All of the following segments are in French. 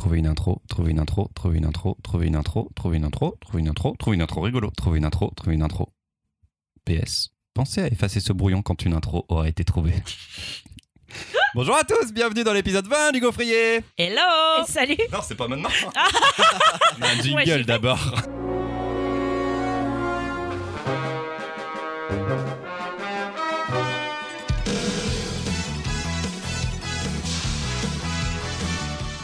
Trouver une intro, trouver une intro, trouver une intro, trouver une intro, trouver une intro, trouver une intro, trouver une intro rigolo, trouver une intro, trouver une intro. PS. Pensez à effacer ce brouillon quand une intro aura été trouvée. Bonjour à tous, bienvenue dans l'épisode 20 du Gaufrier. Hello Salut Non, c'est pas maintenant. Ah. On a un jingle d'abord.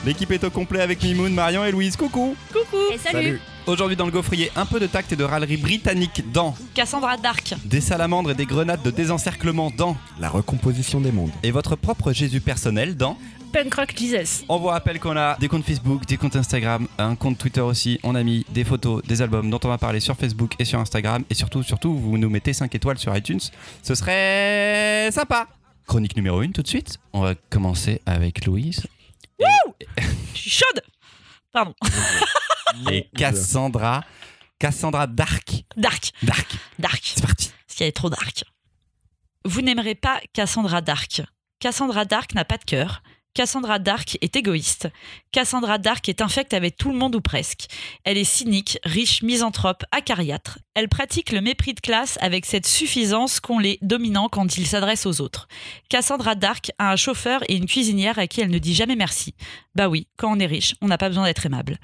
L'équipe est au complet avec Mimoun, Marion et Louise. Coucou Coucou Et salut, Aujourd'hui dans le gaufrier, un peu de tact et de râlerie britannique dans Cassandra Dark. des salamandres et des grenades de désencerclement dans La recomposition des mondes. et votre propre Jésus personnel dans Punk Rock Jesus. On vous rappelle qu'on a des comptes Facebook, des comptes Instagram, un compte Twitter aussi. On a mis des photos, des albums dont on va parler sur Facebook et sur Instagram. Et surtout, surtout, vous nous mettez 5 étoiles sur iTunes. Ce serait sympa. Chronique numéro 1 tout de suite. On va commencer avec Louise Je suis chaude Pardon. et Cassandra. Cassandra Dark. Dark. Dark. Dark. C'est parti. Parce qu'elle est trop dark. Vous n'aimerez pas Cassandra Dark. Cassandra Dark n'a pas de cœur. Cassandra Dark est égoïste. Cassandra Dark est infecte avec tout le monde ou presque. Elle est cynique, riche, misanthrope, acariâtre. Elle pratique le mépris de classe avec cette suffisance qu'ont les dominants quand ils s'adressent aux autres. Cassandra Dark a un chauffeur et une cuisinière à qui elle ne dit jamais merci. Bah oui, quand on est riche, on n'a pas besoin d'être aimable.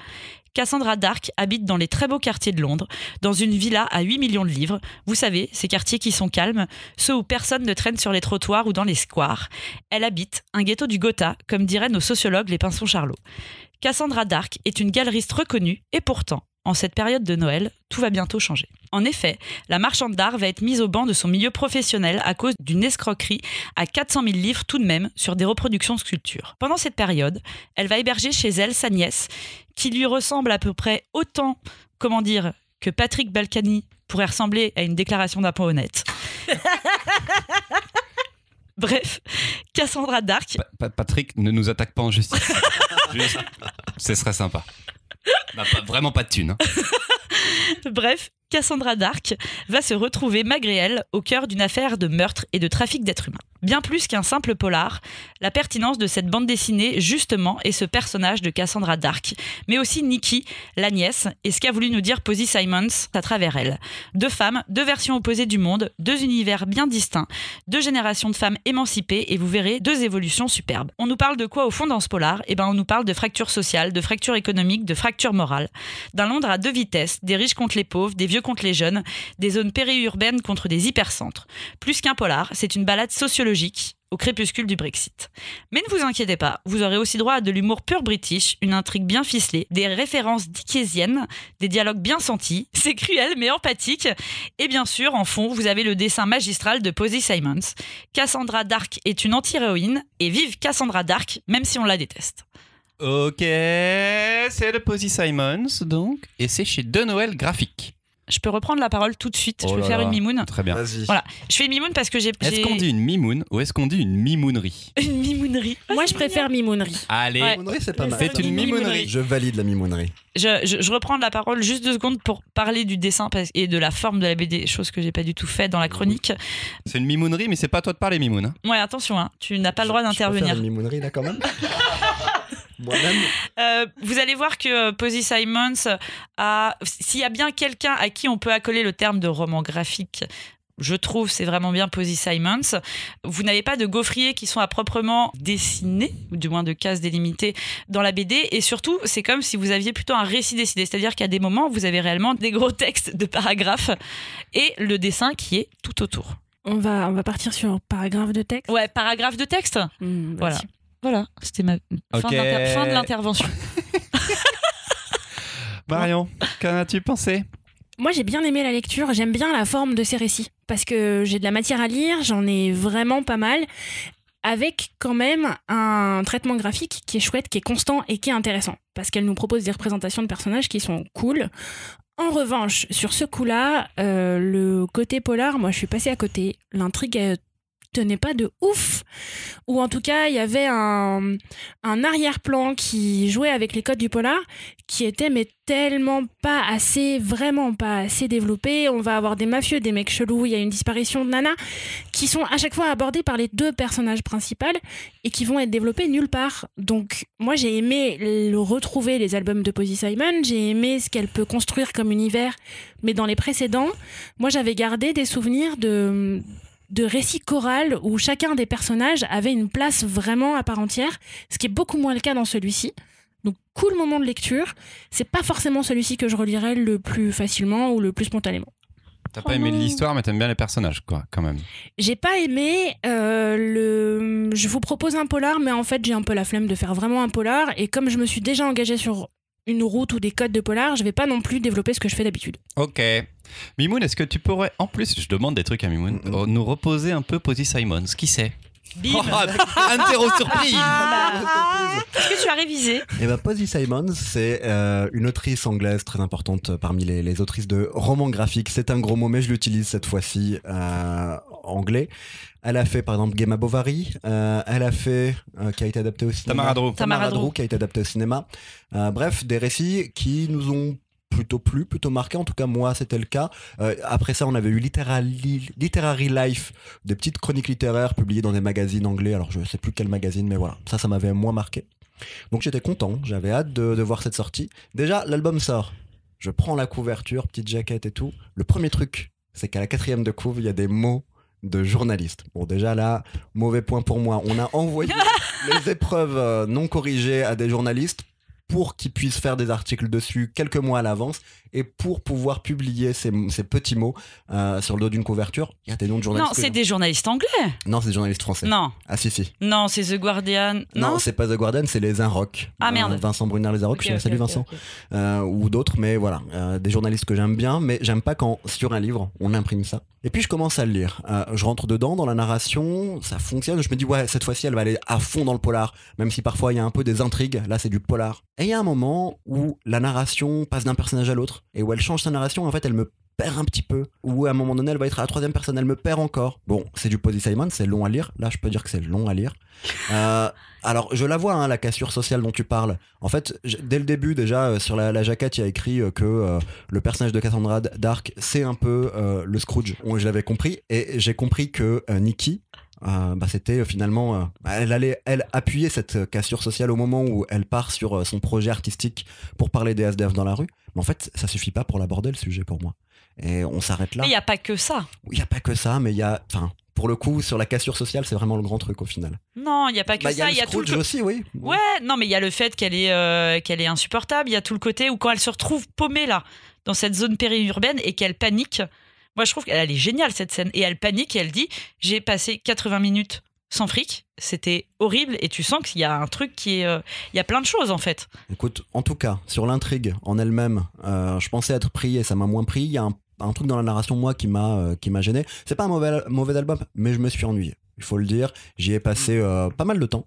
Cassandra Dark habite dans les très beaux quartiers de Londres, dans une villa à 8 millions de livres. Vous savez, ces quartiers qui sont calmes, ceux où personne ne traîne sur les trottoirs ou dans les squares. Elle habite un ghetto du Gotha, comme diraient nos sociologues les pinsons Charlot. Cassandra Dark est une galeriste reconnue et pourtant, en cette période de Noël, tout va bientôt changer. En effet, la marchande d'art va être mise au banc de son milieu professionnel à cause d'une escroquerie à 400 000 livres tout de même sur des reproductions de sculptures. Pendant cette période, elle va héberger chez elle sa nièce, qui lui ressemble à peu près autant, comment dire, que Patrick Balkany pourrait ressembler à une déclaration d'impôt honnête. Bref, Cassandra Dark Pa- Pa- Patrick, ne nous attaque pas en justice. Juste, ce serait sympa. Pas- vraiment pas de thunes. hein. Bref, Cassandra Dark va se retrouver malgré elle au cœur d'une affaire de meurtre et de trafic d'êtres humains. Bien plus qu'un simple polar, la pertinence de cette bande dessinée, justement, est ce personnage de Cassandra Dark, mais aussi Nikki, la nièce, et ce qu'a voulu nous dire Posy Simons à travers elle. Deux femmes, deux versions opposées du monde, deux univers bien distincts, deux générations de femmes émancipées, et vous verrez deux évolutions superbes. On nous parle de quoi au fond dans ce polar? Eh ben, on nous parle de fracture sociale, de fracture économique, de fracture morale d'un Londres à deux vitesses, des riches contre les pauvres, des vieux contre les jeunes, des zones périurbaines contre des hypercentres. Plus qu'un polar, c'est une balade sociologique au crépuscule du Brexit. Mais ne vous inquiétez pas, vous aurez aussi droit à de l'humour pur british, une intrigue bien ficelée, des références dickésiennes, des dialogues bien sentis, c'est cruel mais empathique, et bien sûr, en fond, vous avez le dessin magistral de Posy Simons. Cassandra Dark est une anti-héroïne, et vive Cassandra Dark, même si on la déteste. Ok, c'est de Posy Simons donc, et c'est chez De Noël Graphique. Je peux reprendre la parole tout de suite, je Oh peux là faire là. une mimoune Très bien. Vas-y. Voilà. Je fais une mimoune parce que j'ai Est-ce qu'on dit une mimoune ou est-ce qu'on dit une mimounerie? Une mimounerie. Moi, je préfère Mimounerie. Allez, Ouais. Mimounerie, c'est pas mal. faites une mimounerie. Je valide la mimounerie. Je, je, je reprends la parole juste deux secondes pour parler du dessin et de la forme de la BD, chose que j'ai pas du tout fait dans la chronique. C'est une mimounerie, mais c'est pas à toi de parler, mimoune. hein. Ouais, attention, hein, tu n'as pas le droit d'intervenir. une mimounerie là quand même? Moi-même Euh, vous allez voir que euh, Posy Simons a. S'il y a bien quelqu'un à qui on peut accoler le terme de roman graphique, je trouve c'est vraiment bien Posy Simons. Vous n'avez pas de gaufriers qui sont à proprement dessiner, ou du moins de cases délimitées dans la BD, et surtout c'est comme si vous aviez plutôt un récit décidé, c'est-à-dire qu'à des moments vous avez réellement des gros textes de paragraphes et le dessin qui est tout autour. On va, on va partir sur un paragraphe de texte? Ouais, paragraphe de texte. Hmm, Voilà. Voilà, c'était ma fin de l'intervention. Marion, qu'en as-tu pensé? Moi, j'ai bien aimé la lecture. J'aime bien la forme de ces récits. Parce que j'ai de la matière à lire, j'en ai vraiment pas mal. Avec quand même un traitement graphique qui est chouette, qui est constant et qui est intéressant. Parce qu'elle nous propose des représentations de personnages qui sont cool. En revanche, sur ce coup-là, euh, le côté polar, moi je suis passée à côté. L'intrigue est tenait pas de ouf. Ou en tout cas, il y avait un, un arrière-plan qui jouait avec les codes du polar qui était mais tellement pas assez, vraiment pas assez développé. On va avoir des mafieux, des mecs chelous, il y a une disparition de Nana qui sont à chaque fois abordés par les deux personnages principaux et qui vont être développés nulle part. Donc moi j'ai aimé le retrouver les albums de Posy Simon, j'ai aimé ce qu'elle peut construire comme univers, mais dans les précédents, moi j'avais gardé des souvenirs de de récits chorales où chacun des personnages avait une place vraiment à part entière, ce qui est beaucoup moins le cas dans celui-ci. Donc cool moment de lecture, c'est pas forcément celui-ci que je relirais le plus facilement ou le plus spontanément. T'as pas aimé l'histoire, mais t'aimes bien les personnages, quoi, quand même. J'ai pas aimé euh, le. Je vous propose un polar, mais en fait j'ai un peu la flemme de faire vraiment un polar. Et comme je me suis déjà engagée sur une route ou des codes de polar, je vais pas non plus développer ce que je fais d'habitude. Ok. Mimoun, est-ce que tu pourrais, en plus, je demande des trucs à Mimoun, euh, nous reposer un peu Posy Simons Qui c'est Bim Oh, Interro surprise Est-ce que tu as révisé? Et bah, Posy Simons, c'est euh, une autrice anglaise très importante parmi les, les autrices de romans graphiques. C'est un gros mot, mais je l'utilise cette fois-ci euh, anglais. Elle a fait par exemple Gemma Bovary, euh, elle a fait, euh, qui a été adapté au cinéma. Tamara Drew. Tamara Drew. qui a été adapté au cinéma. Euh, bref, des récits qui nous ont plutôt plu, plutôt marqué. En tout cas, moi, c'était le cas. Euh, après ça, on avait eu Literary, Literary Life, des petites chroniques littéraires publiées dans des magazines anglais. Alors, je sais plus quel magazine, mais voilà. Ça, ça m'avait moins marqué. Donc, j'étais content. J'avais hâte de, de voir cette sortie. Déjà, l'album sort. Je prends la couverture, petite jaquette et tout. Le premier truc, c'est qu'à la quatrième de couve, il y a des mots de journalistes. Bon, déjà là, mauvais point pour moi. On a envoyé les épreuves euh, non corrigées à des journalistes pour qu'ils puissent faire des articles dessus quelques mois à l'avance et pour pouvoir publier ces, ces petits mots euh, sur le dos d'une couverture. Il y a des noms de Non, journalistes. que c'est des journalistes anglais. non, c'est des journalistes français. Non, Ah si si. non, c'est The Guardian. Non, Non, c'est pas The Guardian, c'est les Inrocks. Ah, merde. Vincent Brunner les Inrocks, je- salut Vincent. Euh, ou d'autres, mais voilà, euh, des journalistes que j'aime bien, mais j'aime pas quand sur un livre on imprime ça. Et puis je commence à le lire. Euh, je rentre dedans dans la narration, ça fonctionne. Je me dis ouais, cette fois-ci elle va aller à fond dans le polar, même si parfois il y a un peu des intrigues. Là c'est du polar. Et il y a un moment où la narration passe d'un personnage à l'autre et où elle change sa narration. En fait, elle me perd un petit peu. Ou à un moment donné, elle va être à la troisième personne, elle me perd encore. Bon, c'est du Posy Simon, c'est long à lire. Là, je peux dire que c'est long à lire. Euh, alors, je la vois, hein, la cassure sociale dont tu parles. En fait, dès le début, déjà, euh, sur la, la jaquette, il y a écrit euh, que le personnage de Cassandra Dark, c'est un peu le Scrooge. Bon, je l'avais compris. Et j'ai compris que Nikki, euh, bah, c'était euh, finalement. euh, elle allait, elle, appuyer cette cassure sociale au moment où elle part sur son projet artistique pour parler des SDF dans la rue. Mais en fait, ça suffit pas pour l'aborder, le sujet, pour moi. Et on s'arrête là. mais il n'y a pas que ça. Il n'y a pas que ça, mais il y a. Enfin, pour le coup, sur la cassure sociale, c'est vraiment le grand truc au final. Non, il n'y a pas que Bah, il y a ça. Il y a tout le aussi, oui. Ouais, non, mais il y a le fait qu'elle est, euh, qu'elle est insupportable. Il y a tout le côté où quand elle se retrouve paumée là, dans cette zone périurbaine et qu'elle panique. Moi, je trouve qu'elle elle est géniale cette scène. Et elle panique et elle dit J'ai passé 80 minutes sans fric. C'était horrible. Et tu sens qu'il y a un truc qui est. euh, Il y a plein de choses en fait. Écoute, en tout cas, sur l'intrigue en elle-même, euh, je pensais être pris et ça m'a moins pris. Il y a un, truc dans la narration, moi, qui m'a euh, qui m'a gêné. C'est pas un mauvais, mauvais album, mais je me suis ennuyé. Il faut le dire. J'y ai passé pas mal de temps.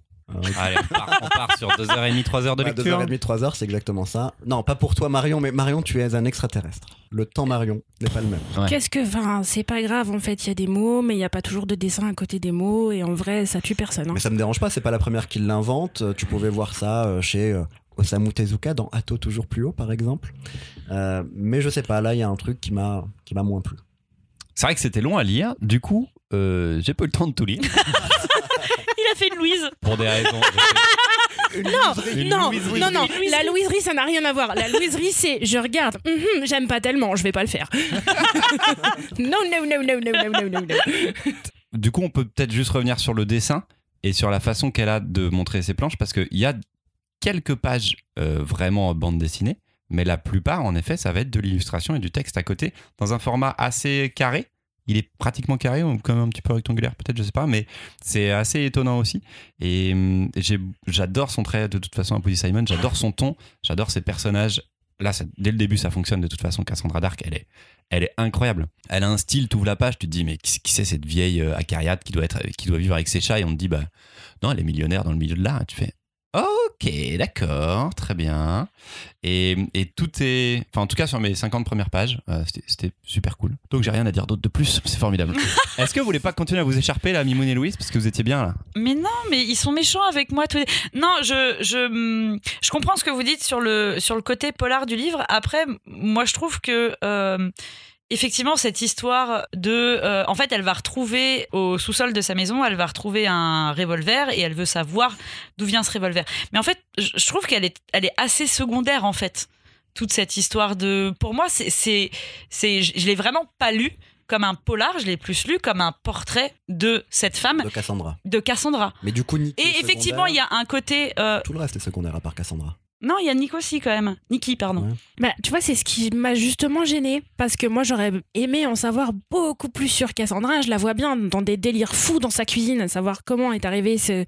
Allez, on part, on part sur 2h30, 3h de ouais, lecture. 2h30, 3h, c'est exactement ça. Non, pas pour toi, Marion, mais Marion, tu es un extraterrestre. Le temps, Marion, n'est pas le même. Ouais. Qu'est-ce que. Enfin, c'est pas grave, en fait, il y a des mots, mais il n'y a pas toujours de dessin à côté des mots, et en vrai, ça tue personne. hein. Mais ça me dérange pas, c'est pas la première qui l'invente. Euh, Tu pouvais voir ça euh, chez euh, Osamu Tezuka dans Atto toujours plus haut, par exemple. Euh, mais je sais pas, là, il y a un truc qui m'a qui m'a moins plu. C'est vrai que c'était long à lire. Du coup, euh, j'ai pas eu le temps de tout lire. il a fait une Louise. Pour des raisons. Non, non, non, non, la louiserie, ça n'a rien à voir. La louiserie, c'est je regarde, mm-hmm, j'aime pas tellement, je vais pas le faire. non, non, non, non, non, non, non, non. Du coup, on peut peut-être juste revenir sur le dessin et sur la façon qu'elle a de montrer ses planches, parce qu'il y a quelques pages euh, vraiment bande dessinée, mais la plupart, en effet, ça va être de l'illustration et du texte à côté, dans un format assez carré, il est pratiquement carré ou quand même un petit peu rectangulaire, peut-être, je sais pas, mais c'est assez étonnant aussi. Et j'adore son trait de toute façon à Posy Simon, j'adore son ton, j'adore ses personnages. Là, dès le début, ça fonctionne de toute façon. Cassandra Dark, elle est, elle est incroyable. Elle a un style, tu ouvres la page, tu te dis, mais qui, c'est cette vieille euh, acariate qui doit, être, qui doit vivre avec ses chats? Et on te dit, bah non, elle est millionnaire dans le milieu de l'art. Tu fais, Ok, d'accord, très bien. Et, et tout est. Enfin, en tout cas, sur mes 50 premières pages, euh, c'était- super cool. Donc, j'ai rien à dire d'autre de plus, c'est formidable. Est-ce que vous voulez pas continuer à vous écharper, là, Mimoun et Louise, parce que vous étiez bien là? Mais non, mais ils sont méchants avec moi. Tous les... Non, je, je, hum, je comprends ce que vous dites sur le, sur le côté polar du livre. Après, moi, je trouve que. euh, Effectivement, cette histoire de, euh, en fait, elle va retrouver au sous-sol de sa maison, elle va retrouver un revolver et elle veut savoir d'où vient ce revolver. Mais en fait, je trouve qu'elle est, elle est assez secondaire en fait. Toute cette histoire de, pour moi, c'est, c'est, je l'ai vraiment pas lu comme un polar, je l'ai plus lu comme un portrait de cette femme, De Cassandra. de Cassandra. Mais du coup, Nicky. Et effectivement, il y a un côté. euh, Tout le reste est secondaire à part Cassandra. Non, il y a Nick aussi quand même. Nikki, pardon. Ouais. Bah, tu vois, c'est ce qui m'a justement gêné parce que moi j'aurais aimé en savoir beaucoup plus sur Cassandra. Je la vois bien dans des délires fous dans sa cuisine, à savoir comment est arrivé ce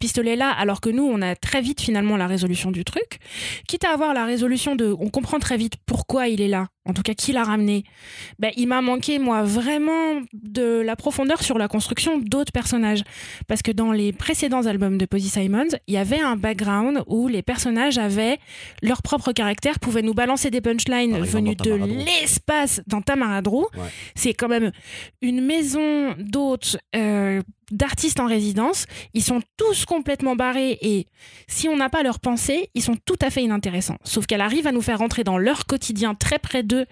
pistolet-là, alors que nous on a très vite finalement la résolution du truc. Quitte à avoir la résolution de, on comprend très vite pourquoi il est là, en tout cas qui l'a ramené. Bah, il m'a manqué moi vraiment de la profondeur sur la construction d'autres personnages, parce que dans les précédents albums de Posy Simons, il y avait un background où les personnages avaient leur propre caractère, pouvaient nous balancer des punchlines venues de l'espace dans Tamaradrou. Ouais. C'est quand même une maison d'hôtes, euh, d'artistes en résidence. Ils sont tous complètement barrés et si on n'a pas leur pensée, ils sont tout à fait inintéressants. Sauf qu'elle arrive à nous faire rentrer dans leur quotidien très près d'eux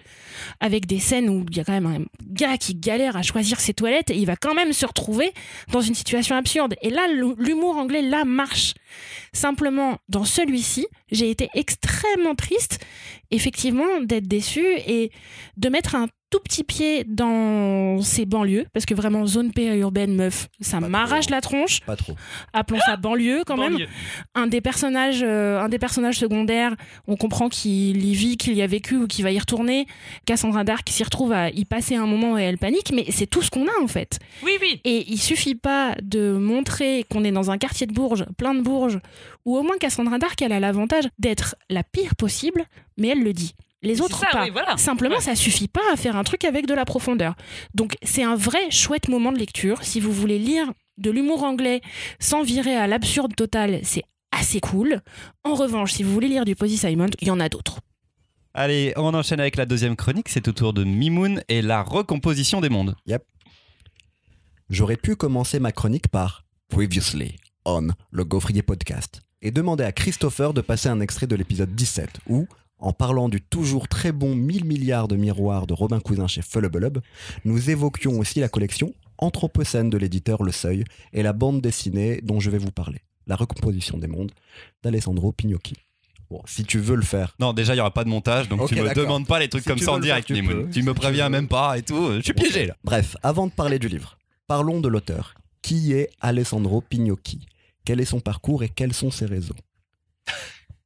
avec des scènes où il y a quand même un gars qui galère à choisir ses toilettes et il va quand même se retrouver dans une situation absurde. Et là, l'humour anglais, là, marche. Simplement, dans celui-ci, j'ai été extrêmement triste, effectivement, d'être déçue et de mettre un tout petit pied dans ces banlieues, parce que vraiment, zone périurbaine, meuf, ça Pas m'arrache trop. la tronche. Pas trop. Appelons ça banlieue quand même Banlieue. un des personnages euh, un des personnages secondaires on comprend qu'il y vit qu'il y a vécu ou qu'il va y retourner Cassandra Dark s'y retrouve à y passer un moment et elle panique mais c'est tout ce qu'on a en fait Oui, oui. et il suffit pas de montrer qu'on est dans un quartier de Bourges plein de Bourges où au moins Cassandra Dark elle a l'avantage d'être la pire possible mais elle le dit les autres ça, pas oui, voilà. Simplement, Ouais. ça suffit pas à faire un truc avec de la profondeur. Donc, c'est un vrai chouette moment de lecture. Si vous voulez lire de l'humour anglais sans virer à l'absurde total, c'est assez cool. En revanche, si vous voulez lire du Posy Simon, il y en a d'autres. Allez, on enchaîne avec la deuxième chronique, c'est au tour de Mimoun et la recomposition des mondes. J'aurais pu commencer ma chronique par Previously on le Gaufrier Podcast et demander à Christopher de passer un extrait de l'épisode 17 où, en parlant du toujours très bon 1000 milliards de miroirs de Robin Cousin chez Fullubulub, nous évoquions aussi la collection Anthropocène de l'éditeur Le Seuil et la bande dessinée dont je vais vous parler, La recomposition des mondes d'Alessandro Pignocchi. Bon, si tu veux le faire, Non, déjà, il n'y aura pas de montage, donc Ok, tu me demandes pas les trucs Si comme ça en direct, faire, tu Mimoun. peux. Tu me tu préviens veux. même pas et tout. Je suis piégé là. Bref, avant de parler du livre, parlons de l'auteur. Qui est Alessandro Pignocchi Quel est son parcours et quels sont ses réseaux?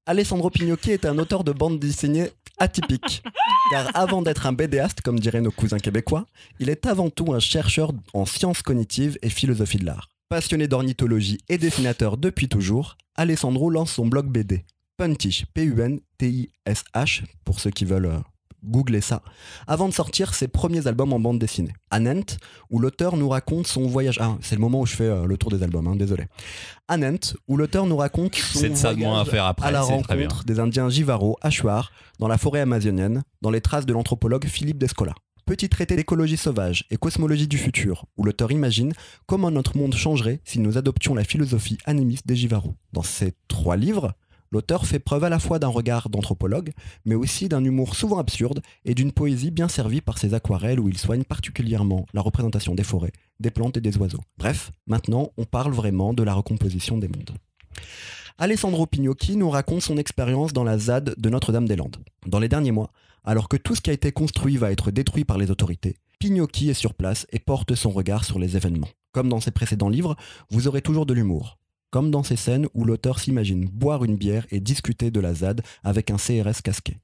Alessandro Pignocchi est un auteur de bande dessinée atypique. Car avant d'être un bédéaste, comme diraient nos cousins québécois, il est avant tout un chercheur en sciences cognitives et philosophie de l'art. Passionné d'ornithologie et dessinateur depuis toujours, Alessandro lance son blog BD. Puntish, P-U-N-T-I-S-H, pour ceux qui veulent googler ça, avant de sortir ses premiers albums en bande dessinée. Anent, où l'auteur nous raconte son voyage. Ah, c'est le moment où je fais euh, le tour des albums, hein, désolé. Anent, où l'auteur nous raconte son C'est à voyage faire après. à la rencontre des Indiens Jivaro, Achuar, dans la forêt amazonienne, dans les traces de l'anthropologue Philippe Descola. Petit traité d'écologie sauvage et cosmologie du futur, où l'auteur imagine comment notre monde changerait si nous adoptions la philosophie animiste des Jivaro. Dans ces trois livres, l'auteur fait preuve à la fois d'un regard d'anthropologue, mais aussi d'un humour souvent absurde et d'une poésie bien servie par ses aquarelles où il soigne particulièrement la représentation des forêts, des plantes et des oiseaux. Bref, maintenant on parle vraiment de la recomposition des mondes. Alessandro Pignocchi nous raconte son expérience dans la ZAD de Notre-Dame-des-Landes. Dans les derniers mois, alors que tout ce qui a été construit va être détruit par les autorités, Pignocchi est sur place et porte son regard sur les événements. Comme dans ses précédents livres, vous aurez toujours de l'humour. Comme dans ces scènes où l'auteur s'imagine boire une bière et discuter de la ZAD avec un CRS casqué.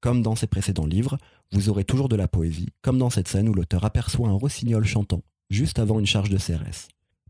Comme dans ses précédents livres, vous aurez toujours de la poésie, comme dans cette scène où l'auteur aperçoit un rossignol chantant, juste avant une charge de CRS.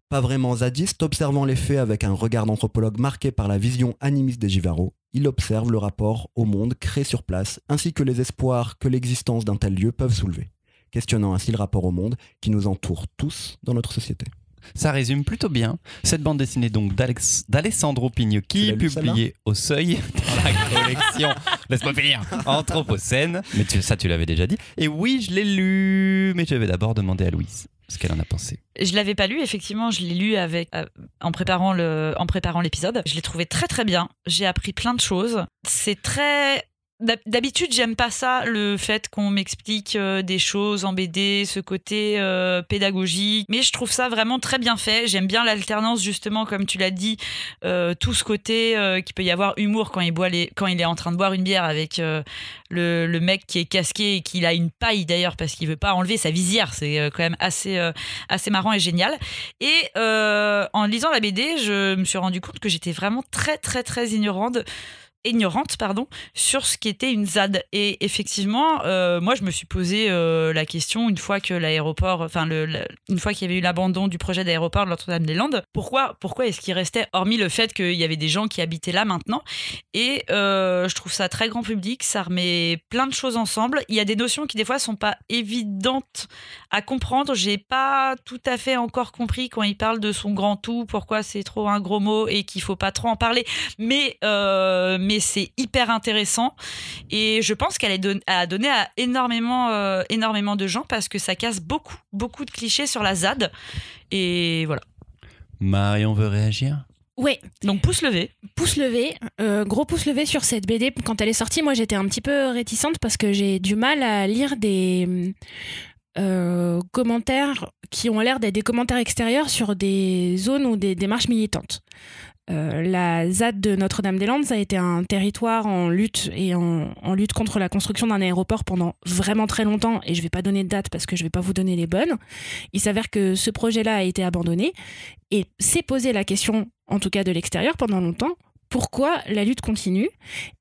Pas vraiment zadiste, observant les faits avec un regard d'anthropologue marqué par la vision animiste des Jivaro, il observe le rapport au monde créé sur place, ainsi que les espoirs que l'existence d'un tel lieu peuvent soulever, questionnant ainsi le rapport au monde qui nous entoure tous dans notre société. Ça résume plutôt bien cette bande dessinée donc d'Alex- d'Alessandro Pignocchi, publiée au Seuil dans la collection. Laisse-moi finir. Anthropocène. Mais tu- ça, tu l'avais déjà dit. Et oui, je l'ai lu, mais je vais d'abord demander à Louise ce qu'elle en a pensé. Je l'avais pas lu, effectivement, je l'ai lu avec euh, en préparant le en préparant l'épisode. Je l'ai trouvé très très bien. J'ai appris plein de choses. C'est très D'habitude, j'aime pas ça, le fait qu'on m'explique euh, des choses en BD, ce côté euh, pédagogique. Mais je trouve ça vraiment très bien fait. J'aime bien l'alternance, justement, comme tu l'as dit, euh, tout ce côté euh, qu'il peut y avoir humour quand il boit quand il est en train de boire une bière avec le, mec qui est casqué et qu'il a une paille d'ailleurs parce qu'il veut pas enlever sa visière. C'est quand même assez assez marrant et génial. Et en lisant la BD, je me suis rendu compte que j'étais vraiment très très très ignorante ignorante pardon sur ce qu'était une ZAD. Et effectivement euh, moi je me suis posé euh, la question une fois que l'aéroport enfin une fois qu'il y avait eu l'abandon du projet d'aéroport de Notre-Dame-des-Landes pourquoi pourquoi est-ce qu'il restait hormis le fait qu'il y avait des gens qui habitaient là maintenant? Et euh, je trouve ça très grand public ça remet plein de choses ensemble. Il y a des notions qui des fois sont pas évidentes à comprendre. J'ai pas tout à fait encore compris quand il parle de son grand tout pourquoi c'est trop un gros mot et qu'il faut pas trop en parler. Mais mais c'est hyper intéressant. Et je pense qu'elle don- a donné à énormément euh, énormément de gens parce que ça casse beaucoup beaucoup de clichés sur la ZAD et voilà. Marion veut réagir? Ouais, donc pouce levé. Pouce levé, euh, gros pouce levé sur cette BD. Quand elle est sortie, moi j'étais un petit peu réticente parce que j'ai du mal à lire des euh, commentaires qui ont l'air d'être des commentaires extérieurs sur des zones ou des démarches militantes. Euh, la ZAD de Notre-Dame-des-Landes, a été un territoire en lutte et en, lutte contre la construction d'un aéroport pendant vraiment très longtemps. Et je vais pas donner de date parce que je vais pas vous donner les bonnes. Il s'avère que ce projet-là a été abandonné et s'est posé la question, en tout cas de l'extérieur, pendant longtemps, pourquoi la lutte continue?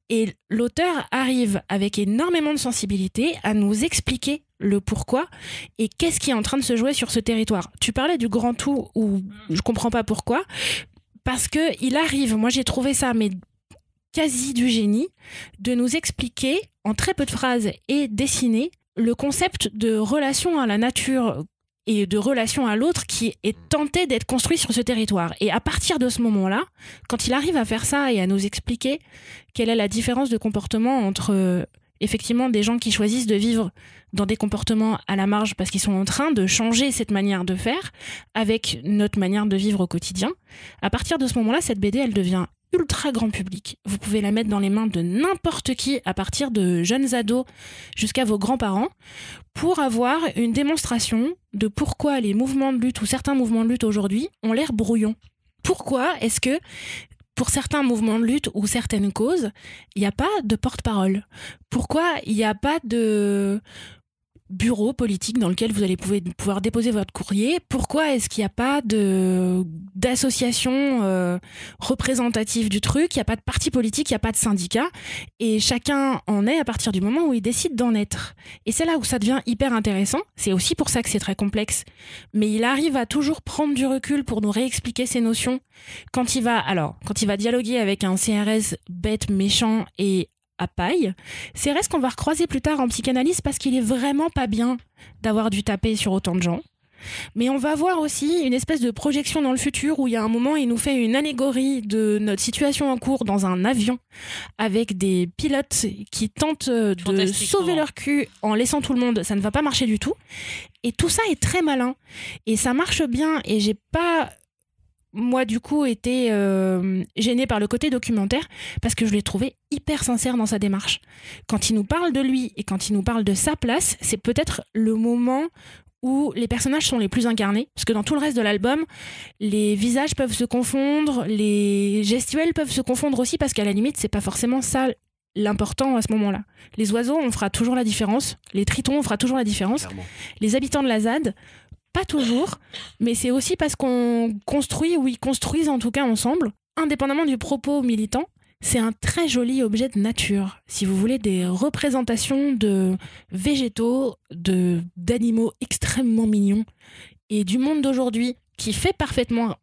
Et l'auteur arrive avec énormément de sensibilité à nous expliquer le pourquoi et qu'est-ce qui est en train de se jouer sur ce territoire. Tu parlais du grand tout où je comprends pas pourquoi, parce que il arrive, moi j'ai trouvé ça mais quasi du génie, de nous expliquer en très peu de phrases et dessiner le concept de relation à la nature et de relation à l'autre qui est tenté d'être construit sur ce territoire. Et à partir de ce moment-là, quand il arrive à faire ça et à nous expliquer quelle est la différence de comportement entre euh, effectivement des gens qui choisissent de vivre dans des comportements à la marge parce qu'ils sont en train de changer cette manière de faire avec notre manière de vivre au quotidien, à partir de ce moment-là, cette BD, elle devient ultra grand public. Vous pouvez la mettre dans les mains de n'importe qui, à partir de jeunes ados jusqu'à vos grands-parents, pour avoir une démonstration de pourquoi les mouvements de lutte ou certains mouvements de lutte aujourd'hui ont l'air brouillons. Pourquoi est-ce que pour certains mouvements de lutte ou certaines causes, il n'y a pas de porte-parole. Pourquoi il n'y a pas de bureau politique dans lequel vous allez pouvoir, déposer votre courrier Pourquoi est-ce qu'il n'y a pas d'association euh, représentative du truc? Il n'y a pas de parti politique, il n'y a pas de syndicat Et chacun en est à partir du moment où il décide d'en être. Et c'est là où ça devient hyper intéressant. C'est aussi pour ça que c'est très complexe. Mais il arrive à toujours prendre du recul pour nous réexpliquer ces notions. Quand il va, alors, quand il va dialoguer avec un CRS bête, méchant et à paille, CRS qu'on va recroiser plus tard en psychanalyse parce qu'il est vraiment pas bien d'avoir dû taper sur autant de gens. Mais on va voir aussi une espèce de projection dans le futur où il y a un moment, il nous fait une allégorie de notre situation en cours dans un avion avec des pilotes qui tentent euh, de sauver leur cul en laissant tout le monde. Ça ne va pas marcher du tout. Et tout ça est très malin. Et ça marche bien. Et j'ai pas, moi, du coup, été euh, gênée par le côté documentaire parce que je l'ai trouvé hyper sincère dans sa démarche. Quand il nous parle de lui et quand il nous parle de sa place, c'est peut-être le moment où les personnages sont les plus incarnés, parce que dans tout le reste de l'album, les visages peuvent se confondre, les gestuels peuvent se confondre aussi, parce qu'à la limite, c'est pas forcément ça l'important à ce moment-là. Les oiseaux, on fera toujours la différence, les tritons, on fera toujours la différence, Clairement. les habitants de la ZAD, pas toujours, mais c'est aussi parce qu'on construit, ou ils construisent en tout cas ensemble, indépendamment du propos militant, c'est un très joli objet de nature. Si vous voulez des représentations de végétaux, de d'animaux extrêmement mignons et du monde d'aujourd'hui qui fait parfaitement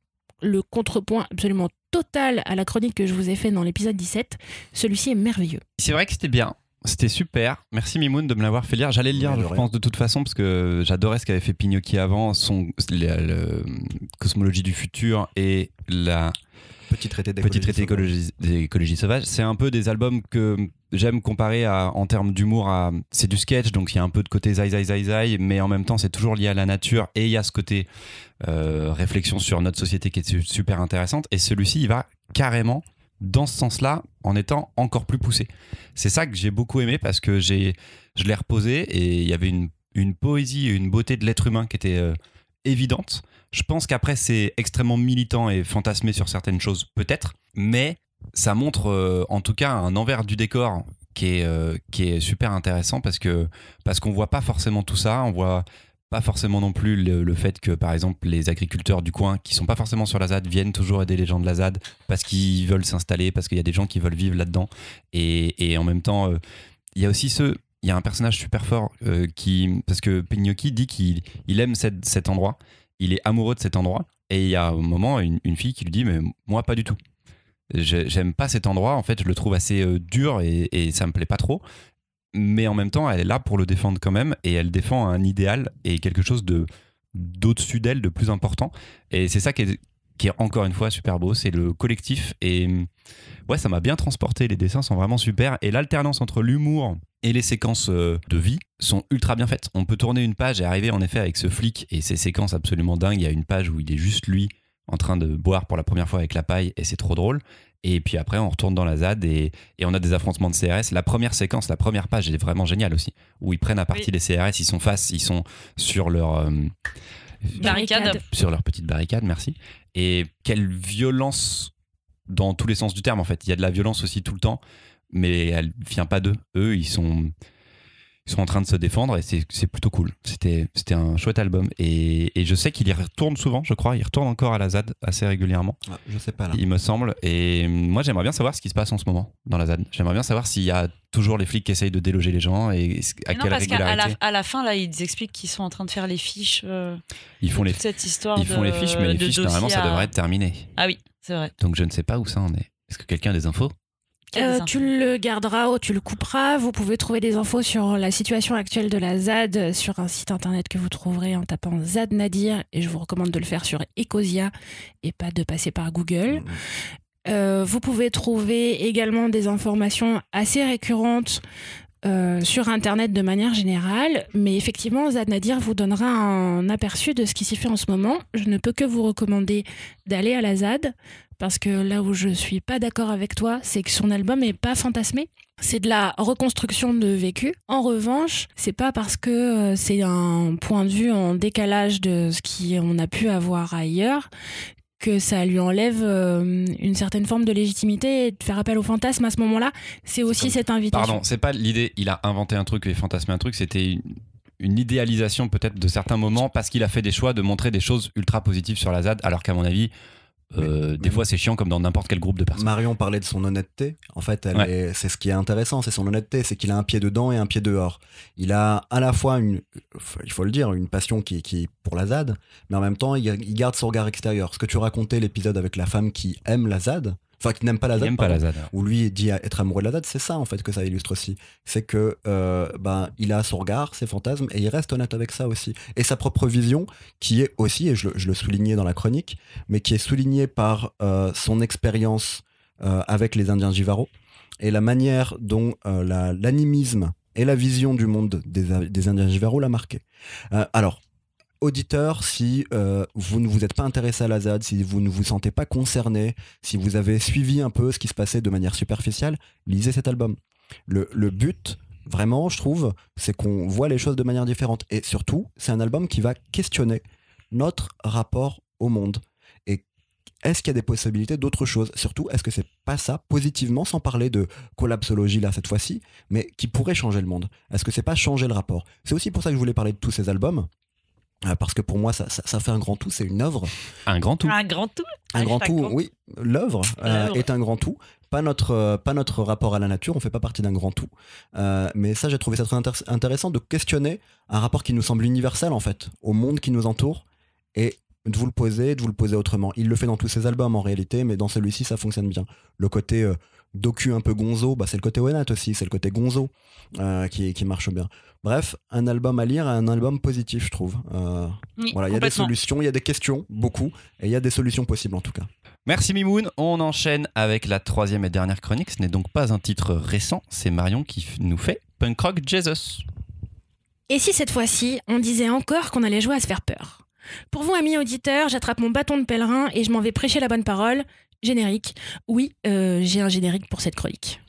le contrepoint absolument total à la chronique que je vous ai fait dans l'épisode 17, celui-ci est merveilleux. C'est vrai que c'était bien. C'était super. Merci Mimoun de me l'avoir fait lire. J'allais le lire, je pense, de toute façon, parce que j'adorais ce qu'avait fait Pinocchio avant, son la- cosmologie du futur et la Petit traité d'écologie. sauvage. C'est un peu des albums que j'aime comparer à, en termes d'humour à. C'est du sketch, donc il y a un peu de côté zai zai zai zai, mais en même temps, c'est toujours lié à la nature et il y a ce côté euh, réflexion sur notre société qui est su- super intéressante. Et celui-ci, il va carrément dans ce sens-là en étant encore plus poussé. C'est ça que j'ai beaucoup aimé parce que j'ai, je l'ai reposé et il y avait une, poésie et une beauté de l'être humain qui était euh, évidente. Je pense qu'après, c'est extrêmement militant et fantasmé sur certaines choses, peut-être, mais ça montre euh, en tout cas un envers du décor qui est, euh, qui est super intéressant parce que parce qu'on voit pas forcément tout ça, on voit pas forcément non plus le, fait que par exemple les agriculteurs du coin qui sont pas forcément sur la ZAD viennent toujours aider les gens de la ZAD parce qu'ils veulent s'installer, parce qu'il y a des gens qui veulent vivre là-dedans et, et en même temps euh, il y a aussi ce il y a un personnage super fort euh, qui parce que Pignocchi dit qu'il il aime cet endroit, il est amoureux de cet endroit et il y a un moment une, une fille qui lui dit mais moi pas du tout. J'ai- J'aime pas cet endroit, en fait, je le trouve assez euh, dur et, et ça me plaît pas trop. Mais en même temps, elle est là pour le défendre quand même et elle défend un idéal et quelque chose de d'au-dessus d'elle, de plus important. Et c'est ça qui est, qui est encore une fois super beau, c'est le collectif. Et ouais, ça m'a bien transporté, les dessins sont vraiment super. Et l'alternance entre l'humour et les séquences euh, de vie sont ultra bien faites. On peut tourner une page et arriver en effet avec ce flic et ces séquences absolument dingues. Il y a une page où il est juste lui en train de boire pour la première fois avec la paille et c'est trop drôle. Et puis après, on retourne dans la ZAD et, et on a des affrontements de CRS. La première séquence, la première page, elle est vraiment géniale aussi. Où ils prennent à partie Oui. les CRS, ils sont face, ils sont sur leur, euh, Barricade. sur leur petite barricade, merci. Et quelle violence dans tous les sens du terme, en fait. Il y a de la violence aussi tout le temps, mais elle vient pas d'eux. Eux, ils sont, ils sont en train de se défendre et c'est c'est plutôt cool. C'était c'était un chouette album. Et, et je sais qu'il y retourne souvent, je crois. Il retourne encore à la ZAD assez régulièrement Ah, je sais pas là. il me semble. Et moi, j'aimerais bien savoir ce qui se passe en ce moment dans la ZAD. J'aimerais bien savoir s'il y a toujours les flics qui essayent de déloger les gens et à non, quelle parce à régularité la, à la fin, là, ils expliquent qu'ils sont en train de faire les fiches. euh, ils font de les toute cette histoire. ils font les fiches, mais les fiches normalement ça devrait être terminé. Ah oui, c'est vrai. Donc je ne sais pas où ça en est. Est-ce que quelqu'un a des infos? Euh, tu le garderas ou tu le couperas. Vous pouvez trouver des infos sur la situation actuelle de la ZAD sur un site internet que vous trouverez en tapant ZAD Nadir. Et je vous recommande de le faire sur Ecosia et pas de passer par Google. Mm. Euh, vous pouvez trouver également des informations assez récurrentes euh, sur Internet de manière générale, mais effectivement, Zad Nadir vous donnera un aperçu de ce qui s'y fait en ce moment. Je ne peux que vous recommander d'aller à la ZAD, parce que là où je suis pas d'accord avec toi, c'est que son album est pas fantasmé. C'est de la reconstruction de vécu. En revanche, c'est pas parce que euh, c'est un point de vue en décalage de ce qu'on a pu avoir ailleurs que ça lui enlève euh, une certaine forme de légitimité et de faire appel au fantasme à ce moment-là. C'est aussi comme- cette invitation. Pardon, c'est pas l'idée. Il a inventé un truc et fantasmé un truc. C'était une, une idéalisation peut-être de certains moments parce qu'il a fait des choix de montrer des choses ultra positives sur la ZAD, alors qu'à mon avis, euh, Mais- des fois c'est chiant comme dans n'importe quel groupe de personnes. Marion parlait de son honnêteté. En fait, elle Ouais. est- c'est ce qui est intéressant, c'est son honnêteté, c'est qu'il a un pied dedans et un pied dehors. Il a à la fois une, il faut le dire, une passion qui, qui est pour la ZAD, mais en même temps, il, il garde son regard extérieur. Ce que tu racontais, l'épisode avec la femme qui aime la ZAD, enfin qui n'aime pas la ZAD, pas pardon, la ZAD. où lui dit être amoureux de la ZAD, c'est ça en fait que ça illustre aussi. C'est que euh, ben, il a son regard, ses fantasmes, et il reste honnête avec ça aussi. Et sa propre vision, qui est aussi, et je, le- je le soulignais dans la chronique, mais qui est soulignée par euh, son expérience euh, avec les Indiens Jivaro, et la manière dont la- l'animisme et la vision du monde des, des Indiens Jivaro l'a marqué. Alors, auditeur, si euh, vous ne vous êtes pas intéressé à la ZAD, si vous ne vous sentez pas concerné, si vous avez suivi un peu ce qui se passait de manière superficielle, lisez cet album. Le, le but, vraiment, je trouve, c'est qu'on voit les choses de manière différente. Et surtout, c'est un album qui va questionner notre rapport au monde. Et est-ce qu'il y a des possibilités d'autre chose? Surtout, est-ce que c'est pas ça, positivement, sans parler de collapsologie là cette fois-ci, mais qui pourrait changer le monde? Est-ce que c'est pas changer le rapport? C'est aussi pour ça que je voulais parler de tous ces albums. Euh, Parce que pour moi, ça, ça- ça fait un grand tout, c'est une œuvre. Un grand tout. Un grand tout. Un grand tout, oui. L'œuvre euh, L'œuvre. est un grand tout. Pas notre, euh, pas notre rapport à la nature, on fait pas partie d'un grand tout. Euh, mais ça, j'ai trouvé ça très intér- intéressant de questionner un rapport qui nous semble universel, en fait, au monde qui nous entoure, et de vous le poser, de vous le poser autrement. Il le fait dans tous ses albums, en réalité, mais dans celui-ci, ça fonctionne bien. Le côté euh, docu un peu gonzo, bah, c'est le côté honnête aussi, c'est le côté gonzo euh, qui, qui marche bien. Bref, un album à lire, un album positif, je trouve. Euh, Oui, voilà, il y a des solutions, il y a des questions, beaucoup, et il y a des solutions possibles en tout cas. Merci Mimoun. On enchaîne avec la troisième et dernière chronique. Ce n'est donc pas un titre récent, c'est Marion qui nous fait Punk Rock Jesus. Et si cette fois-ci, on disait encore qu'on allait jouer à se faire peur? Pour vous, amis auditeurs, j'attrape mon bâton de pèlerin et je m'en vais prêcher la bonne parole. Générique. Oui, euh, j'ai un générique pour cette chronique.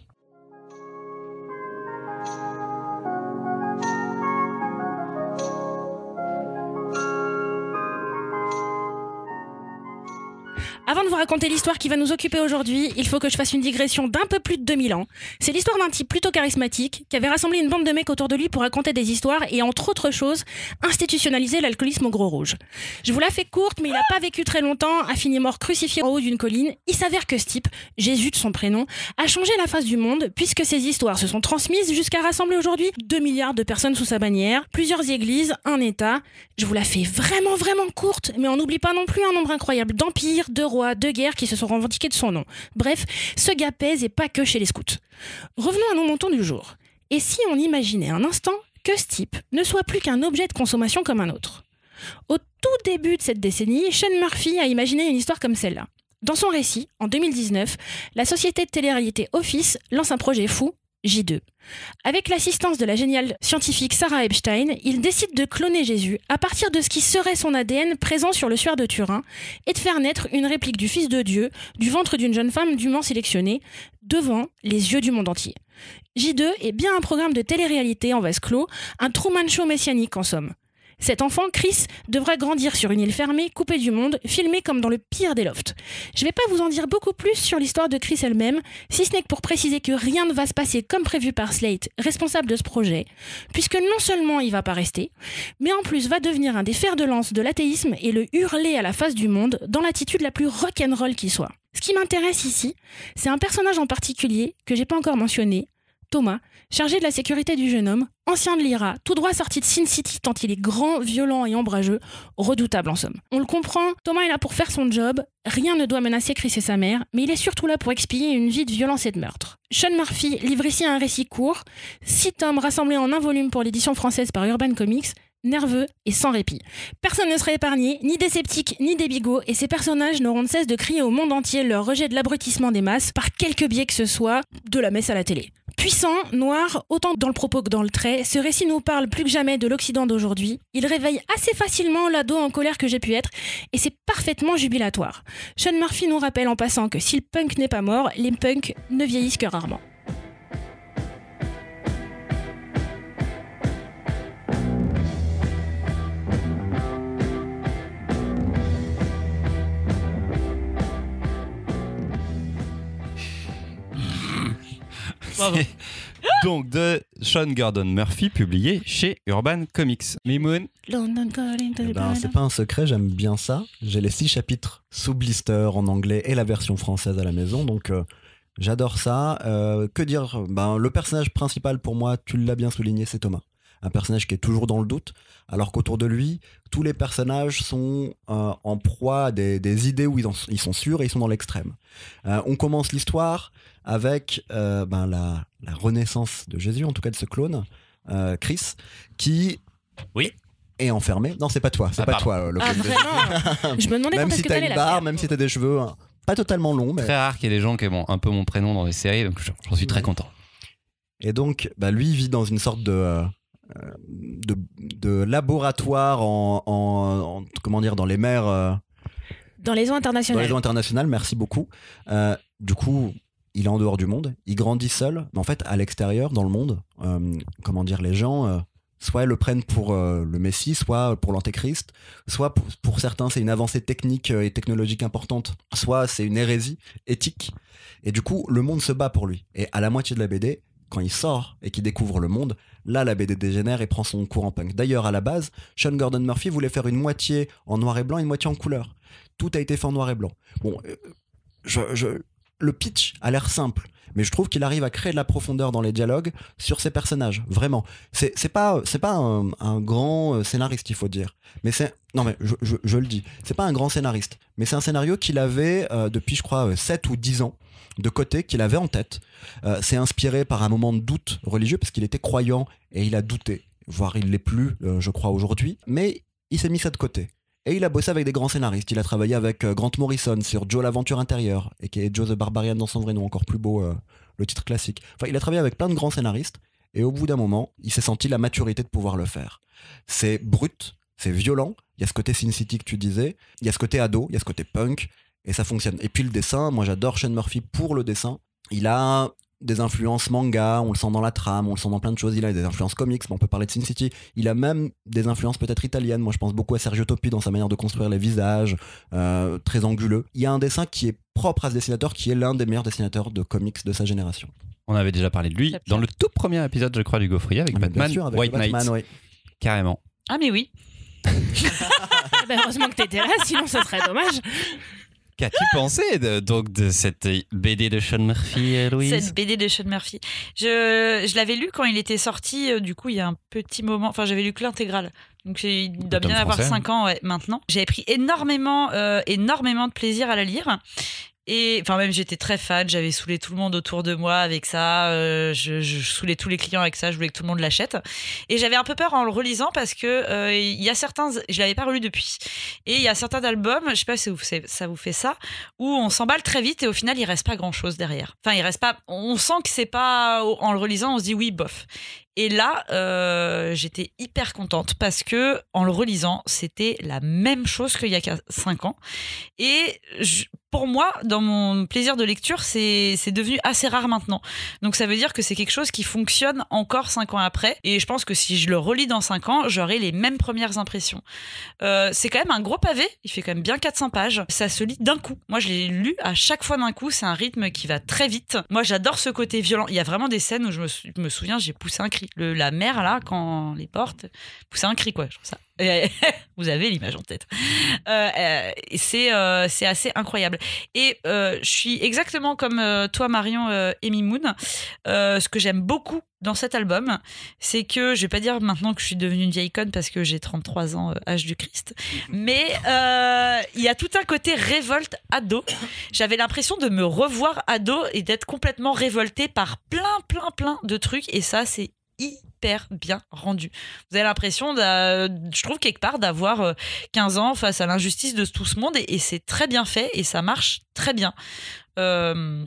Avant de vous raconter l'histoire qui va nous occuper aujourd'hui, il faut que je fasse une digression d'un peu plus de 2000 ans. C'est l'histoire d'un type plutôt charismatique qui avait rassemblé une bande de mecs autour de lui pour raconter des histoires et, entre autres choses, institutionnaliser l'alcoolisme au gros rouge. Je vous la fais courte, mais il n'a pas vécu très longtemps, a fini mort crucifié en haut d'une colline. Il s'avère que ce type, Jésus de son prénom, a changé la face du monde puisque ses histoires se sont transmises jusqu'à rassembler aujourd'hui 2 milliards de personnes sous sa bannière, plusieurs églises, un État. Je vous la fais vraiment, vraiment courte, mais on n'oublie pas non plus un nombre incroyable d'empires, de de guerres qui se sont revendiqués de son nom. Bref, ce gars pèse et pas que chez les scouts. Revenons à nos montons du jour. Et si on imaginait un instant que ce type ne soit plus qu'un objet de consommation comme un autre? Au tout début de cette décennie, Sean Murphy a imaginé une histoire comme celle-là. Dans son récit, en 2019, la société de télé-réalité Office lance un projet fou, J2. Avec l'assistance de la géniale scientifique Sarah Epstein, il décide de cloner Jésus à partir de ce qui serait son ADN présent sur le suaire de Turin et de faire naître une réplique du Fils de Dieu du ventre d'une jeune femme dûment sélectionnée devant les yeux du monde entier. J2 est bien un programme de télé-réalité en vase clos, un Truman Show messianique en somme. Cet enfant, Chris, devra grandir sur une île fermée, coupée du monde, filmé comme dans le pire des lofts. Je vais pas vous en dire beaucoup plus sur l'histoire de Chris elle-même, si ce n'est que pour préciser que rien ne va se passer comme prévu par Slate, responsable de ce projet, puisque non seulement il va pas rester, mais en plus va devenir un des fers de lance de l'athéisme et le hurler à la face du monde dans l'attitude la plus rock'n'roll qui soit. Ce qui m'intéresse ici, c'est un personnage en particulier que j'ai pas encore mentionné, Thomas, chargé de la sécurité du jeune homme, ancien de l'IRA, tout droit sorti de Sin City tant il est grand, violent et ombrageux, redoutable en somme. On le comprend, Thomas est là pour faire son job, rien ne doit menacer Chris et sa mère, mais il est surtout là pour expier une vie de violence et de meurtre. Sean Murphy livre ici un récit court, six tomes rassemblés en un volume pour l'édition française par Urban Comics, nerveux et sans répit. Personne ne sera épargné, ni des sceptiques, ni des bigots, et ces personnages n'auront de cesse de crier au monde entier leur rejet de l'abrutissement des masses, par quelque biais que ce soit, de la messe à la télé. Puissant, noir, autant dans le propos que dans le trait, ce récit nous parle plus que jamais de l'Occident d'aujourd'hui. Il réveille assez facilement l'ado en colère que j'ai pu être, et c'est parfaitement jubilatoire. Sean Murphy nous rappelle en passant que si le punk n'est pas mort, les punks ne vieillissent que rarement. donc de Sean Gordon Murphy, publié chez Urban Comics. Mimoun, Eh ben, c'est pas un secret, j'aime bien ça. J'ai les six chapitres sous blister en anglais et la version française à la maison, donc euh, j'adore ça. Euh, que dire? Ben, Le personnage principal pour moi, tu l'as bien souligné, c'est Thomas. Un personnage qui est toujours dans le doute, alors qu'autour de lui, tous les personnages sont euh, en proie à des, des idées où ils, en- ils sont sûrs et ils sont dans l'extrême. Euh, on commence l'histoire avec euh, ben, la, la renaissance de Jésus, en tout cas de ce clone, euh, Chris, qui Oui. est enfermé. Non, c'est pas toi, c'est Ah, pas pardon. toi le Ah clone vraiment Je me demandais même quand si que t'as une faire. même si t'as des cheveux hein, pas totalement longs. Mais... très rare qu'il y ait des gens qui aiment un peu mon prénom dans les séries, donc j'en suis très content. Et donc, bah, lui, il vit dans une sorte de, euh, de, de laboratoire en, en- en- comment dire, dans les mers, euh, Dans les eaux dans internationales. les eaux internationales. Merci beaucoup. Euh, du coup, il est en dehors du monde. Il grandit seul, mais en fait, à l'extérieur, dans le monde, euh, comment dire, les gens. euh, Soit le prennent pour euh, le Messie, soit pour l'Antéchrist, soit pour, certains c'est une avancée technique euh, et technologique importante, soit c'est une hérésie éthique. Et du coup, le monde se bat pour lui. Et à la moitié de la BD, quand il sort et qu'il découvre le monde, là la BD dégénère et prend son cours en punk. D'ailleurs, à la base, Sean Gordon Murphy voulait faire une moitié en noir et blanc une moitié en couleur. Tout a été fait en noir et blanc. Bon, je- le pitch a l'air simple. Mais je trouve qu'il arrive à créer de la profondeur dans les dialogues sur ses personnages, vraiment. C'est pas c'est pas un, grand euh, scénariste, il faut dire. Mais c'est non mais je, le dis, c'est pas un grand scénariste, mais c'est un scénario qu'il avait euh, depuis je crois euh, 7 ou 10 ans de côté qu'il avait en tête. Euh, c'est inspiré par un moment de doute religieux parce qu'il était croyant et il a douté, voire il l'est plus, euh, je crois aujourd'hui. Mais il s'est mis ça de côté. Et il a bossé avec des grands scénaristes. Il a travaillé avec euh, Grant Morrison sur Joe l'aventure intérieure, et qui est Joe the Barbarian dans son vrai nom, encore plus beau, euh, le titre classique. Enfin, il a travaillé avec plein de grands scénaristes, et au bout d'un moment, il s'est senti la maturité de pouvoir le faire. C'est brut, c'est violent, il y a ce côté Sin que tu disais, il y a ce côté ado, il y a ce côté punk, et ça fonctionne. Et puis le dessin, moi j'adore Sean Murphy pour le dessin. Il a des influences manga, on le sent dans la trame, on le sent dans plein de choses. Il a des influences comics, mais on peut parler de Sin City. Il a même des influences peut-être italiennes. Moi, je pense beaucoup à Sergio Topi dans sa manière de construire les visages, euh, très anguleux. Il y a un dessin qui est propre à ce dessinateur, qui est l'un des meilleurs dessinateurs de comics de sa génération. On avait déjà parlé de lui dans le tout premier épisode, je crois, du Gaufrier avec Ah, Batman, sûr, avec White Batman, Knight, oui. carrément. Ah, mais oui. Eh ben, heureusement que t'étais là, sinon ça serait dommage. Qu'as-tu pensé de, donc de cette BD de Sean Murphy, euh, Louise Cette BD de Sean Murphy. Je, je l'avais lu quand il était sorti, euh, du coup, il y a un petit moment. Enfin, j'avais lu que l'intégrale. Donc, il doit bien avoir français, 5 ans ouais, maintenant. J'avais pris énormément, euh, énormément de plaisir à la lire. Et enfin, même j'étais très fan, j'avais saoulé tout le monde autour de moi avec ça. euh, je, saoulais tous les clients avec ça, je voulais que tout le monde l'achète. Et j'avais un peu peur en le relisant parce que euh, il y a certains. Je l'avais pas relu depuis. Et il y a certains albums, je sais pas si vous- ça vous fait ça, où on s'emballe très vite et au final il reste pas grand chose derrière. Enfin, il reste pas. On sent que c'est pas en le relisant, on se dit oui, bof. Et là, euh, j'étais hyper contente parce que en le relisant, c'était la même chose qu'il y a 5 ans. Et pour moi, dans mon plaisir de lecture, c'est devenu assez rare maintenant. Donc ça veut dire que c'est quelque chose qui fonctionne encore 5 ans après. Et je pense que si je le relis dans 5 ans, j'aurai les mêmes premières impressions. Euh, c'est quand même un gros pavé, il fait quand même bien 400 pages. Ça se lit d'un coup. Moi, je l'ai lu à chaque fois d'un coup. C'est un rythme qui va très vite. Moi, j'adore ce côté violent. Il y a vraiment des scènes où je me souviens, j'ai poussé un cri. Le- la mère, là, quand les portes, poussé un cri, quoi. Je trouve ça. Vous avez l'image en tête. Euh, euh, euh, c'est assez incroyable. Et je suis exactement comme toi, Marion et Mimoun. Ce que j'aime beaucoup dans cet album, c'est que je vais pas dire maintenant que je suis devenue une vieille conne parce que j'ai 33 ans, âge du Christ, mais il y a tout un côté révolte ado. J'avais l'impression de me revoir ado et d'être complètement révoltée par plein, plein, plein de trucs, et ça, c'est bien rendu. Vous avez l'impression, je trouve quelque part, d'avoir euh, 15 ans face à l'injustice de tout ce monde, et, et c'est très bien fait, et ça marche très bien. Euh,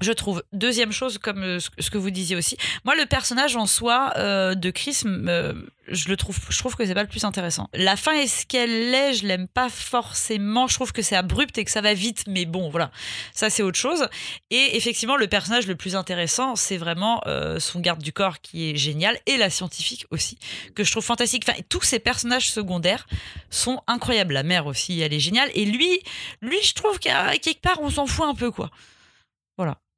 je trouve. Deuxième chose, comme euh, ce que vous disiez aussi, moi le personnage en soi euh, de Chris, euh, je le trouve, je trouve que c'est pas le plus intéressant. La fin est ce qu'elle est, je l'aime pas forcément. Je trouve que c'est abrupt et que ça va vite, mais bon, voilà, ça c'est autre chose. Et effectivement, le personnage le plus intéressant, c'est vraiment son garde du corps qui est génial et la scientifique aussi que je trouve fantastique. Enfin, tous ces personnages secondaires sont incroyables. La mère aussi, elle est géniale. Et lui, lui, je trouve qu'à quelque part, on s'en fout un peu, quoi.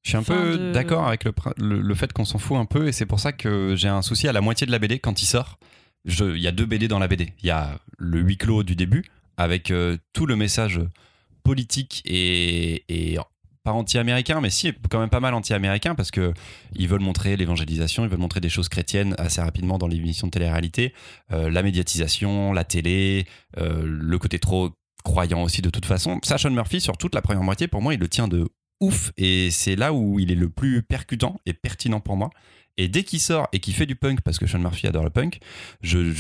Je suis un peu de- d'accord avec le, le, le fait qu'on s'en fout un peu et c'est pour ça que j'ai un souci à la moitié de la BD quand il sort. Il y a deux BD dans la BD. Il y a le huis clos du début avec euh, tout le message politique et, et pas anti-américain, mais si quand même pas mal anti-américain parce que ils veulent montrer l'évangélisation, ils veulent montrer des choses chrétiennes assez rapidement dans l'émission de télé-réalité, Euh, la médiatisation, la télé, euh, le côté trop croyant aussi de toute façon. Sean Murphy sur toute la première moitié, pour moi, il le tient de ouf et c'est là où il est le plus percutant et pertinent pour moi. Et dès qu'il sort et qu'il fait du punk, parce que Sean Murphy adore le punk, je,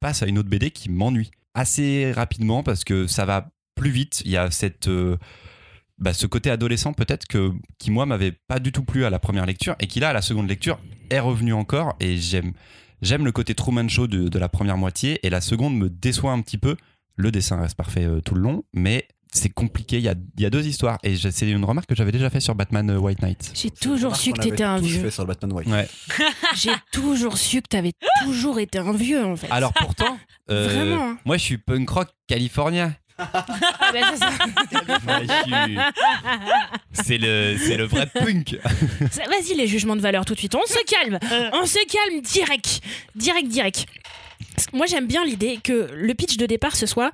passe à une autre BD qui m'ennuie assez rapidement parce que ça va plus vite. Il y a cette, euh, bah, ce côté adolescent peut-être que qui moi m'avait pas du tout plu à la première lecture et qui là à la seconde lecture est revenu encore et j'aime j'aime le côté Truman Show de, de la première moitié et la seconde me déçoit un petit peu. Le dessin reste parfait euh, tout le long, mais c'est compliqué. Il y a, il y a deux histoires et c'est une remarque que j'avais déjà fait sur Batman euh, White Knight. J'ai toujours su que t'étais un vieux. fait sur Batman White. Ouais. J'ai toujours su que t'avais toujours été un vieux en fait. Alors pourtant, euh, Vraiment, hein. moi je suis punk rock californien. Ah, c'est je suis- C'est le, c'est le vrai punk. Vas-y les jugements de valeur tout de suite. On se calme. On se calme direct. Direct, direct. Moi, j'aime bien l'idée que le pitch de départ ce soit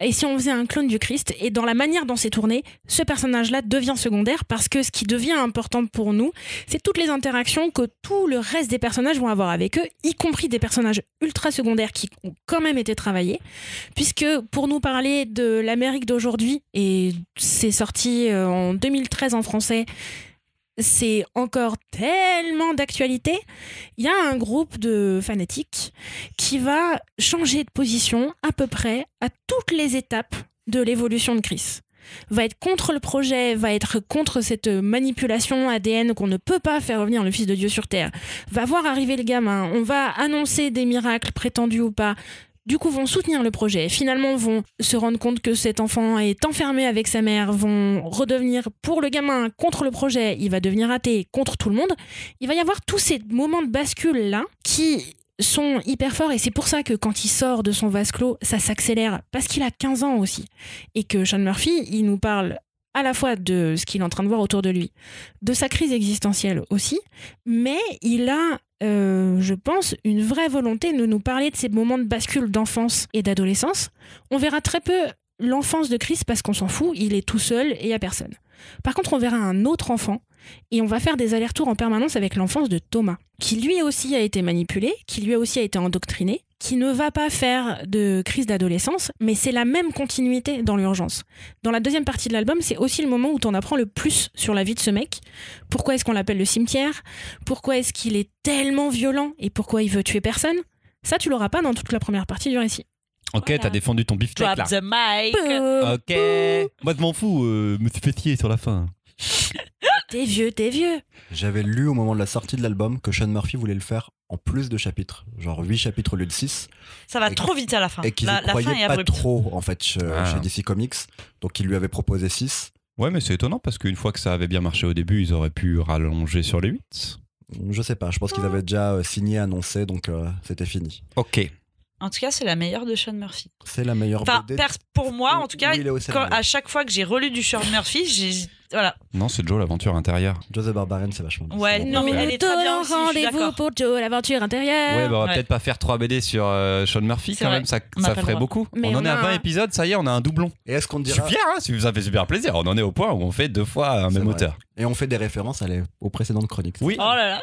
et si on faisait un clone du Christ et dans la manière dont c'est tourné, ce personnage-là devient secondaire parce que ce qui devient important pour nous, c'est toutes les interactions que tout le reste des personnages vont avoir avec eux, y compris des personnages ultra secondaires qui ont quand même été travaillés, puisque pour nous parler de l'Amérique d'aujourd'hui et c'est sorti euh, en 2013 en français c'est encore tellement d'actualité. Il y a un groupe de fanatiques qui va changer de position à peu près à toutes les étapes de l'évolution de Chris. Va être contre le projet, va être contre cette manipulation ADN qu'on ne peut pas faire revenir le Fils de Dieu sur Terre. Va voir arriver le gamin, on va annoncer des miracles prétendus ou pas, du coup vont soutenir le projet, finalement vont se rendre compte que cet enfant est enfermé avec sa mère, vont redevenir pour le gamin contre le projet, il va devenir athée contre tout le monde. Il va y avoir tous ces moments de bascule là qui sont hyper forts et c'est pour ça que quand il sort de son vase clos, ça s'accélère parce qu'il a 15 ans aussi et que Sean Murphy, il nous parle à la fois de ce qu'il est en train de voir autour de lui, de sa crise existentielle aussi, mais il a euh, je pense, une vraie volonté de nous parler de ces moments de bascule d'enfance et d'adolescence. On verra très peu l'enfance de Chris parce qu'on s'en fout, il est tout seul et il n'y a personne. Par contre, on verra un autre enfant et on va faire des allers-retours en permanence avec l'enfance de Thomas, qui lui aussi a été manipulé, qui lui aussi a été endoctriné, qui ne va pas faire de crise d'adolescence, mais c'est la même continuité dans l'urgence. Dans la deuxième partie de l'album, c'est aussi le moment où on apprend le plus sur la vie de ce mec. Pourquoi est-ce qu'on l'appelle le cimetière? Pourquoi est-ce qu'il est tellement violent et pourquoi il veut tuer personne? Ça, tu l'auras pas dans toute la première partie du récit. Ok, Voilà. t'as défendu ton beefsteak Drop là. the mic. Ok. Moi, je m'en fous, euh, me suis fait sur la fin. T'es vieux, t'es vieux. J'avais lu au moment de la sortie de l'album que Sean Murphy voulait le faire en plus de chapitres, genre 8 chapitres au lieu de 6, Ça va trop vite à la fin. et qu'ils La, ne la fin pas abrupte. trop en fait chez, Ah. chez DC Comics, donc il lui avait proposé 6. Ouais, mais c'est étonnant parce qu'une fois que ça avait bien marché au début, ils auraient pu rallonger sur les 8. Je sais pas, je pense qu'ils avaient déjà euh, signé, annoncé, donc euh, c'était fini. Ok. En tout cas, c'est la meilleure de Sean Murphy. C'est la meilleure Enfin, BD. pour moi, en tout cas, quand- à chaque fois que j'ai relu du Sean Murphy, j'ai voilà. Non, c'est Joe, l'aventure intérieure. Joseph Barbarian, c'est vachement bien. Ouais, C'est bon. non, mais elle est très bien rendez-vous pour Joe, l'aventure intérieure. Ouais, bah, on va Ouais. peut-être pas faire 3 BD sur euh, Sean Murphy C'est quand vrai. même, ça, ça ferait beaucoup. Mais on en est à a 20 un- épisodes, ça y est, on a un doublon. Et est-ce qu'on Je suis dira fier, hein, ça fait super plaisir. On en est au point où on fait deux fois un C'est même vrai. auteur. Et on fait des références aux précédentes chroniques. Oui. Oh là là,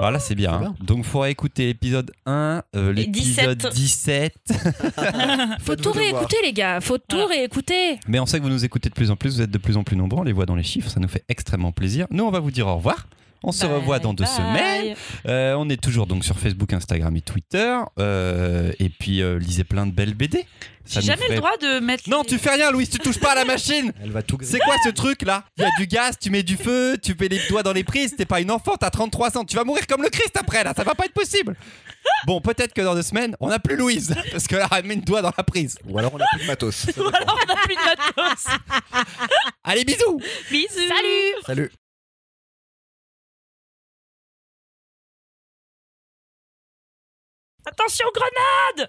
Voilà, c'est bien. Hein. bien. Donc, il faudra écouter l'épisode 1, euh, l'épisode 17. 17. Faut tout réécouter, les gars. Faut tout Voilà. réécouter. Mais on sait que vous nous écoutez de plus en plus, vous êtes de plus en plus nombreux, on les voit dans les chiffres, ça nous fait extrêmement plaisir. Nous, on va vous dire au revoir. On se Bye revoit dans deux bye. semaines. Euh, on est toujours donc sur Facebook, Instagram et Twitter. Euh, et puis, euh, lisez plein de belles BD. Ça J'ai jamais ferait- le droit de mettre. Non, les- tu fais rien, Louis, tu touches pas à la machine. Elle va tout C'est quoi ce truc là? Il y a du gaz, tu mets du feu, tu mets les doigts dans les prises, t'es pas une enfant, t'as 33 ans, tu vas mourir comme le Christ après là, ça va pas être possible. Bon, peut-être que dans deux semaines, on n'a plus Louise, parce que là, elle met une doigt dans la prise. Ou alors on a plus de matos. Ou alors on a plus de matos. Allez, bisous Bisous. Salut Salut Attention, grenade